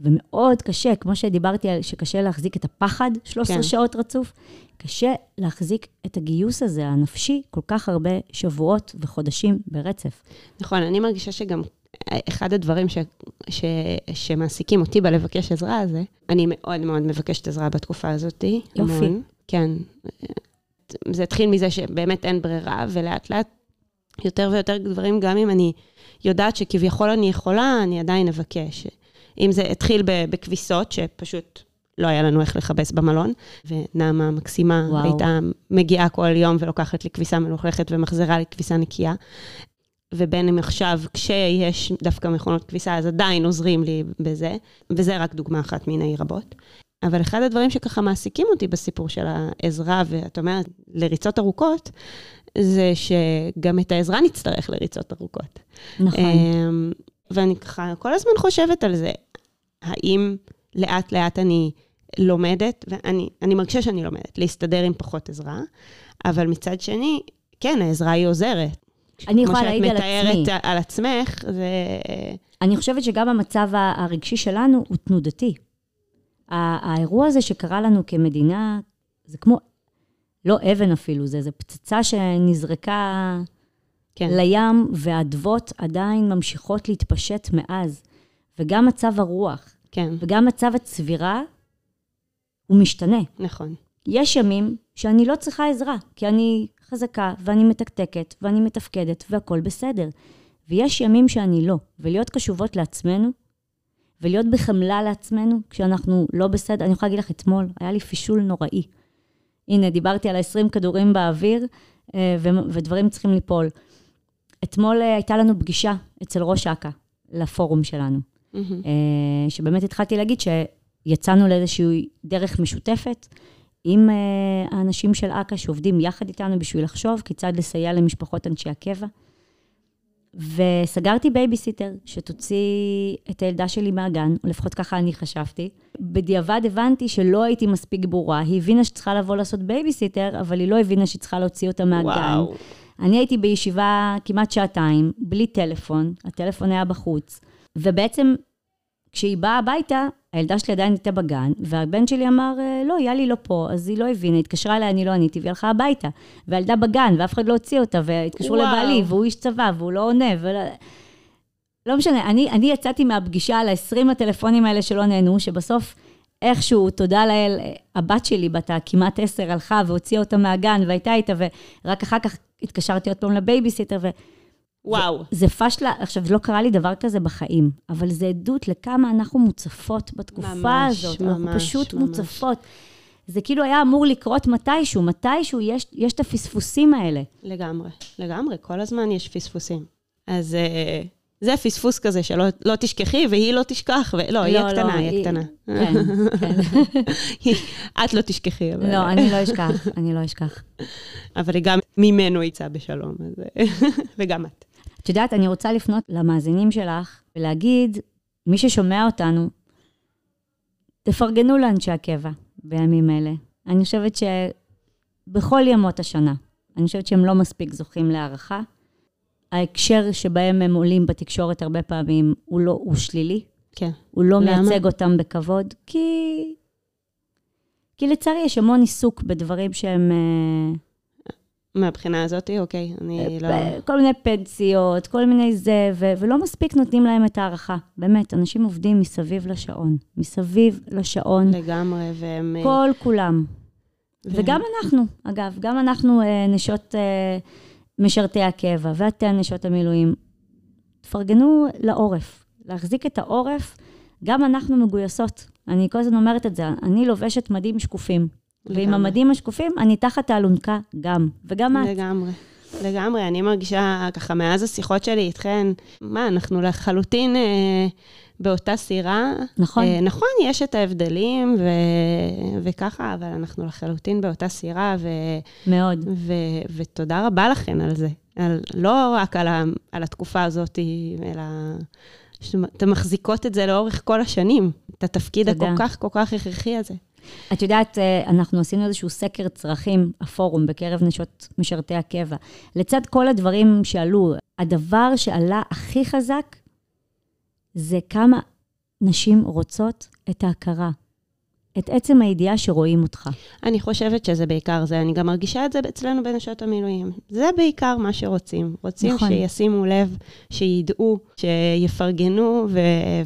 ומאוד קשה, כמו שדיברתי על שקשה להחזיק את הפחד 13 כן. שעות רצוף, קשה להחזיק את הגיוס הזה, הנפשי, כל כך הרבה שבועות וחודשים ברצף. נכון, אני מרגישה שגם אחד הדברים ש, ש, שמעסיקים אותי בלבקש עזרה הזה, אני מאוד מאוד מבקשת עזרה בתקופה הזאת. יופי. המון. כן. זה התחיל מזה שבאמת אין ברירה, ולאט לאט יותר ויותר דברים, גם אם אני יודעת שכביכול אני יכולה, אני עדיין אבקש. אם זה התחיל בכביסות, שפשוט לא היה לנו איך לכבס במלון, ונעמה המקסימה וואו. הייתה מגיעה כל יום ולוקחת לי כביסה מלוכלכת ומחזירה לי כביסה נקייה. ובין אם עכשיו, כשיש דווקא מכונות כביסה, אז עדיין עוזרים לי בזה, וזה רק דוגמה אחת מיני רבות. אבל אחד הדברים שככה מעסיקים אותי בסיפור של העזרה, ואת אומרת, לריצות ארוכות, זה שגם את העזרה נצטרך לריצות ארוכות. נכון. אמ, ואני ככה כל הזמן חושבת על זה, האם לאט-לאט אני לומדת, ואני אני מרגישה שאני לומדת, להסתדר עם פחות עזרה, אבל מצד שני, כן, העזרה היא עוזרת. אני יכולה להעיד על כמו שאת עצמי. מתארת על עצמך, זה... אני חושבת שגם המצב הרגשי שלנו הוא תנודתי. האירוע הזה שקרה לנו כמדינה, זה כמו, לא אבן אפילו, זה איזו פצצה שנזרקה כן, לים, והאדוות עדיין ממשיכות להתפשט מאז. וגם מצב הרוח, כן, וגם מצב הצבירה, הוא משתנה. נכון. יש ימים שאני לא צריכה עזרה, כי אני חזקה, ואני מתקתקת, ואני מתפקדת, והכול בסדר. ויש ימים שאני לא. ולהיות קשובות לעצמנו, ולהיות בחמלה לעצמנו, כשאנחנו לא בסדר. אני יכולה להגיד לך, אתמול היה לי פישול נוראי. הנה, דיברתי על ה-20 כדורים באוויר, אה, ו- ודברים צריכים ליפול. אתמול אה, הייתה לנו פגישה אצל ראש אכ"א, לפורום שלנו. אה, שבאמת התחלתי להגיד שיצאנו לאיזושהי דרך משותפת עם אה, האנשים של אכ"א שעובדים יחד איתנו בשביל לחשוב כיצד לסייע למשפחות אנשי הקבע. וסגרתי בייביסיטר שתוציא את הילדה שלי מהגן, או לפחות ככה אני חשבתי. בדיעבד הבנתי שלא הייתי מספיק ברורה. היא הבינה שצריכה לבוא לעשות בייביסיטר, אבל היא לא הבינה שהיא צריכה להוציא אותה מהגן. וואו. אני הייתי בישיבה כמעט שעתיים, בלי טלפון, הטלפון היה בחוץ, ובעצם כשהיא באה הביתה, הילדה שלי עדיין הייתה בגן, והבן שלי אמר, "אה, לא, יאלי לא פה, אז היא לא הבינה, התקשרה אליי, אני לא עניתי, והיא הלכה הביתה. והילדה בגן, ואף אחד לא הוציא אותה, והתקשרו וואו. לבעלי, והוא איש צבא, והוא לא עונה, ולא... לא משנה, אני, אני יצאתי מהפגישה על ה-20 הטלפונים האלה שלא נענו, שבסוף איכשהו, תודה לאל, הבת שלי, בת הכמעט עשר, הלכה והוציאה אותה מהגן והייתה איתה, ורק אחר כך התקשרתי עוד פעם לבייביסיטר, ו... וואו. זה פשלה, עכשיו, לא קרה לי דבר כזה בחיים, אבל זה עדות לכמה אנחנו מוצפות בתקופה ממש, הזאת. אנחנו ממש, פשוט ממש. מוצפות. זה כאילו היה אמור לקרות מתישהו, מתישהו יש, יש את הפספוסים האלה. לגמרי, לגמרי, כל הזמן יש פספוסים. אז אה, זה פספוס כזה שלא לא תשכחי והיא לא תשכח, ולא, היא לא, הקטנה, לא, היא היא- הקטנה. כן, כן. [laughs] את לא תשכחי, אבל... לא, אני לא אשכח, אני לא אשכח. אבל היא גם ממנו יצאה בשלום, אז... [laughs] וגם את. את יודעת, אני רוצה לפנות למאזינים שלך ולהגיד, מי ששומע אותנו, תפרגנו לאנשי הקבע בימים אלה. אני חושבת שבכל ימות השנה, אני חושבת שהם לא מספיק זוכים להערכה. ההקשר שבהם הם עולים בתקשורת הרבה פעמים הוא לא, הוא שלילי. כן. הוא לא למה? מייצג אותם בכבוד, כי... כי לצערי יש המון עיסוק בדברים שהם... אה, מהבחינה הזאת, אוקיי, אני לא... ב- כל מיני פנסיות, כל מיני זה, ו- ולא מספיק נותנים להם את ההערכה. באמת, אנשים עובדים מסביב לשעון. מסביב לשעון, לגמרי, והם... כל כולם. ו- וגם אנחנו, אגב, גם אנחנו אה, נשות אה, משרתי הקבע, ואתן נשות המילואים. תפרגנו לעורף. להחזיק את העורף, גם אנחנו מגויסות. אני כל הזמן אומרת את זה, אני לובשת מדים שקופים. ועם. המדים השקופים, אני תחת האלונקה גם, וגם את. לגמרי. לגמרי, אני מרגישה ככה מאז השיחות שלי איתכן, מה, אנחנו לחלוטין אה, באותה סירה. נכון. אה, נכון, יש את ההבדלים ו... וככה, אבל אנחנו לחלוטין באותה סירה, ו... מאוד. ו... ותודה רבה לכן על זה. על... לא רק על, ה... על התקופה הזאת, אלא שאתן מחזיקות את זה לאורך כל השנים, את התפקיד תודה. הכל כך, כל כך הכרחי הזה. את יודעת, אה, אנחנו עשינו איזשהו סקר צרכים, הפורום, בקרב נשות משרתי הקבע. לצד כל הדברים שעלו, הדבר שעלה הכי חזק זה כמה נשים רוצות את ההכרה. את עצם הידיעה שרואים אותך. אני חושבת שזה בעיקר זה, אני גם מרגישה את זה אצלנו בנשות המילואים. זה בעיקר מה שרוצים. רוצים נכון. שישימו לב, שידעו, שיפרגנו, ו-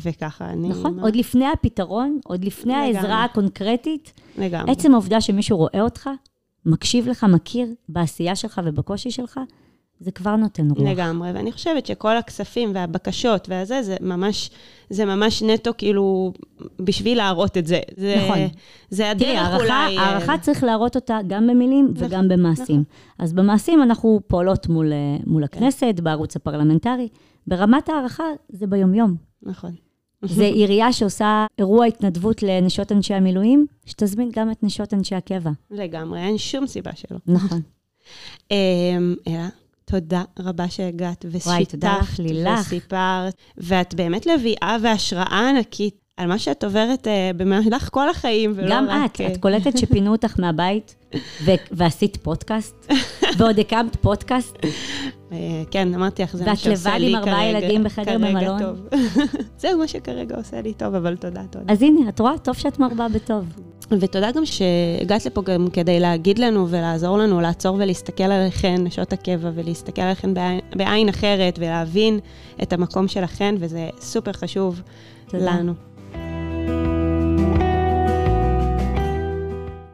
וככה. אני נכון? מה- עוד לפני הפתרון, עוד לפני לגמרי. העזרה הקונקרטית, לגמרי. עצם העובדה שמישהו רואה אותך, מקשיב לך, מכיר בעשייה שלך ובקושי שלך, זה כבר נותן רוח. לגמרי, ואני חושבת שכל הכספים והבקשות והזה, זה ממש, זה ממש נטו כאילו בשביל להראות את זה. זה נכון. זה הדרך תראי, הערכה, אולי... אה, הערכה צריך להראות אותה גם במילים נכון, וגם במעשים. אז במעשים אנחנו פועלות מול, אה, מול הכנסת, בערוץ הפרלמנטרי. ברמת הערכה זה ביומיום. נכון. זה עירייה שעושה אירוע התנדבות לנשות אנשי המילואים, שתזמין גם את נשות אנשי הקבע. לגמרי, אין שום סיבה שלא. נכון. [laughs] אמ, אלה, תודה רבה שהגעת וואי, תודה לך, ושיתפת לילך. וסיפרת, ואת באמת לביאה והשראה ענקית על מה שאת עוברת אה, במהלך כל החיים, ולא גם רק... את, אה, את קולטת שפינו אותך מהבית [laughs] ו- ועשית פודקאסט, ועוד הקמת פודקאסט. [laughs] אה, כן, אמרתי לך, זה ואת מה שעושה לבד לי עם ארבעה כרגע- ילדים בחדר כרגע במלון? [laughs] זהו מה שכרגע עושה לי טוב, אבל תודה, תודה. אז הנה, את רואה? טוב שאת מרבה בטוב. ותודה גם שהגעת לפה גם כדי להגיד לנו ולעזור לנו לעצור ולהסתכל עליכן, נשות הקבע, ולהסתכל עליכן בעין, בעין אחרת, ולהבין את המקום שלכן, וזה סופר חשוב תודה. לנו.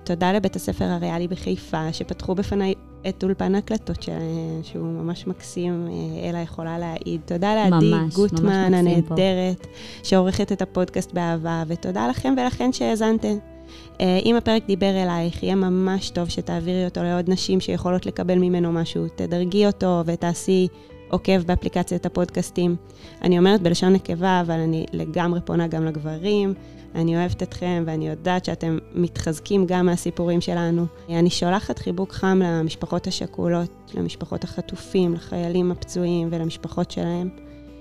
תודה לבית הספר הריאלי בחיפה, שפתחו בפניי את אולפן ההקלטות שלהם, שהוא ממש מקסים, אה, אלה יכולה להעיד. תודה לעדי ממש, גוטמן. הנהדרת, שעורכת את הפודקאסט באהבה, ותודה לכם ולכן שהאזנתם. אה, אם הפרק דיבר אלייך, יהיה ממש טוב שתעבירי אותו לעוד נשים שיכולות לקבל ממנו משהו. תדרגי אותו ותעשי עוקב באפליקציית הפודקאסטים. אני אומרת בלשון נקבה, אבל אני לגמרי פונה גם לגברים. אני אוהבת אתכם ואני יודעת שאתם מתחזקים גם מהסיפורים שלנו. אני שולחת חיבוק חם למשפחות השכולות, למשפחות החטופים, לחיילים הפצועים ולמשפחות שלהם,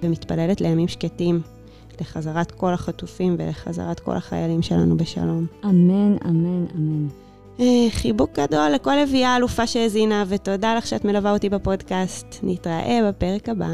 ומתפללת לימים שקטים, לחזרת כל החטופים ולחזרת כל החיילים שלנו בשלום. אמן, אמן, אמן. אה, חיבוק גדול לכל לביאה אלופה שהאזינה, ותודה לך שאת מלווה אותי בפודקאסט. נתראה בפרק הבא.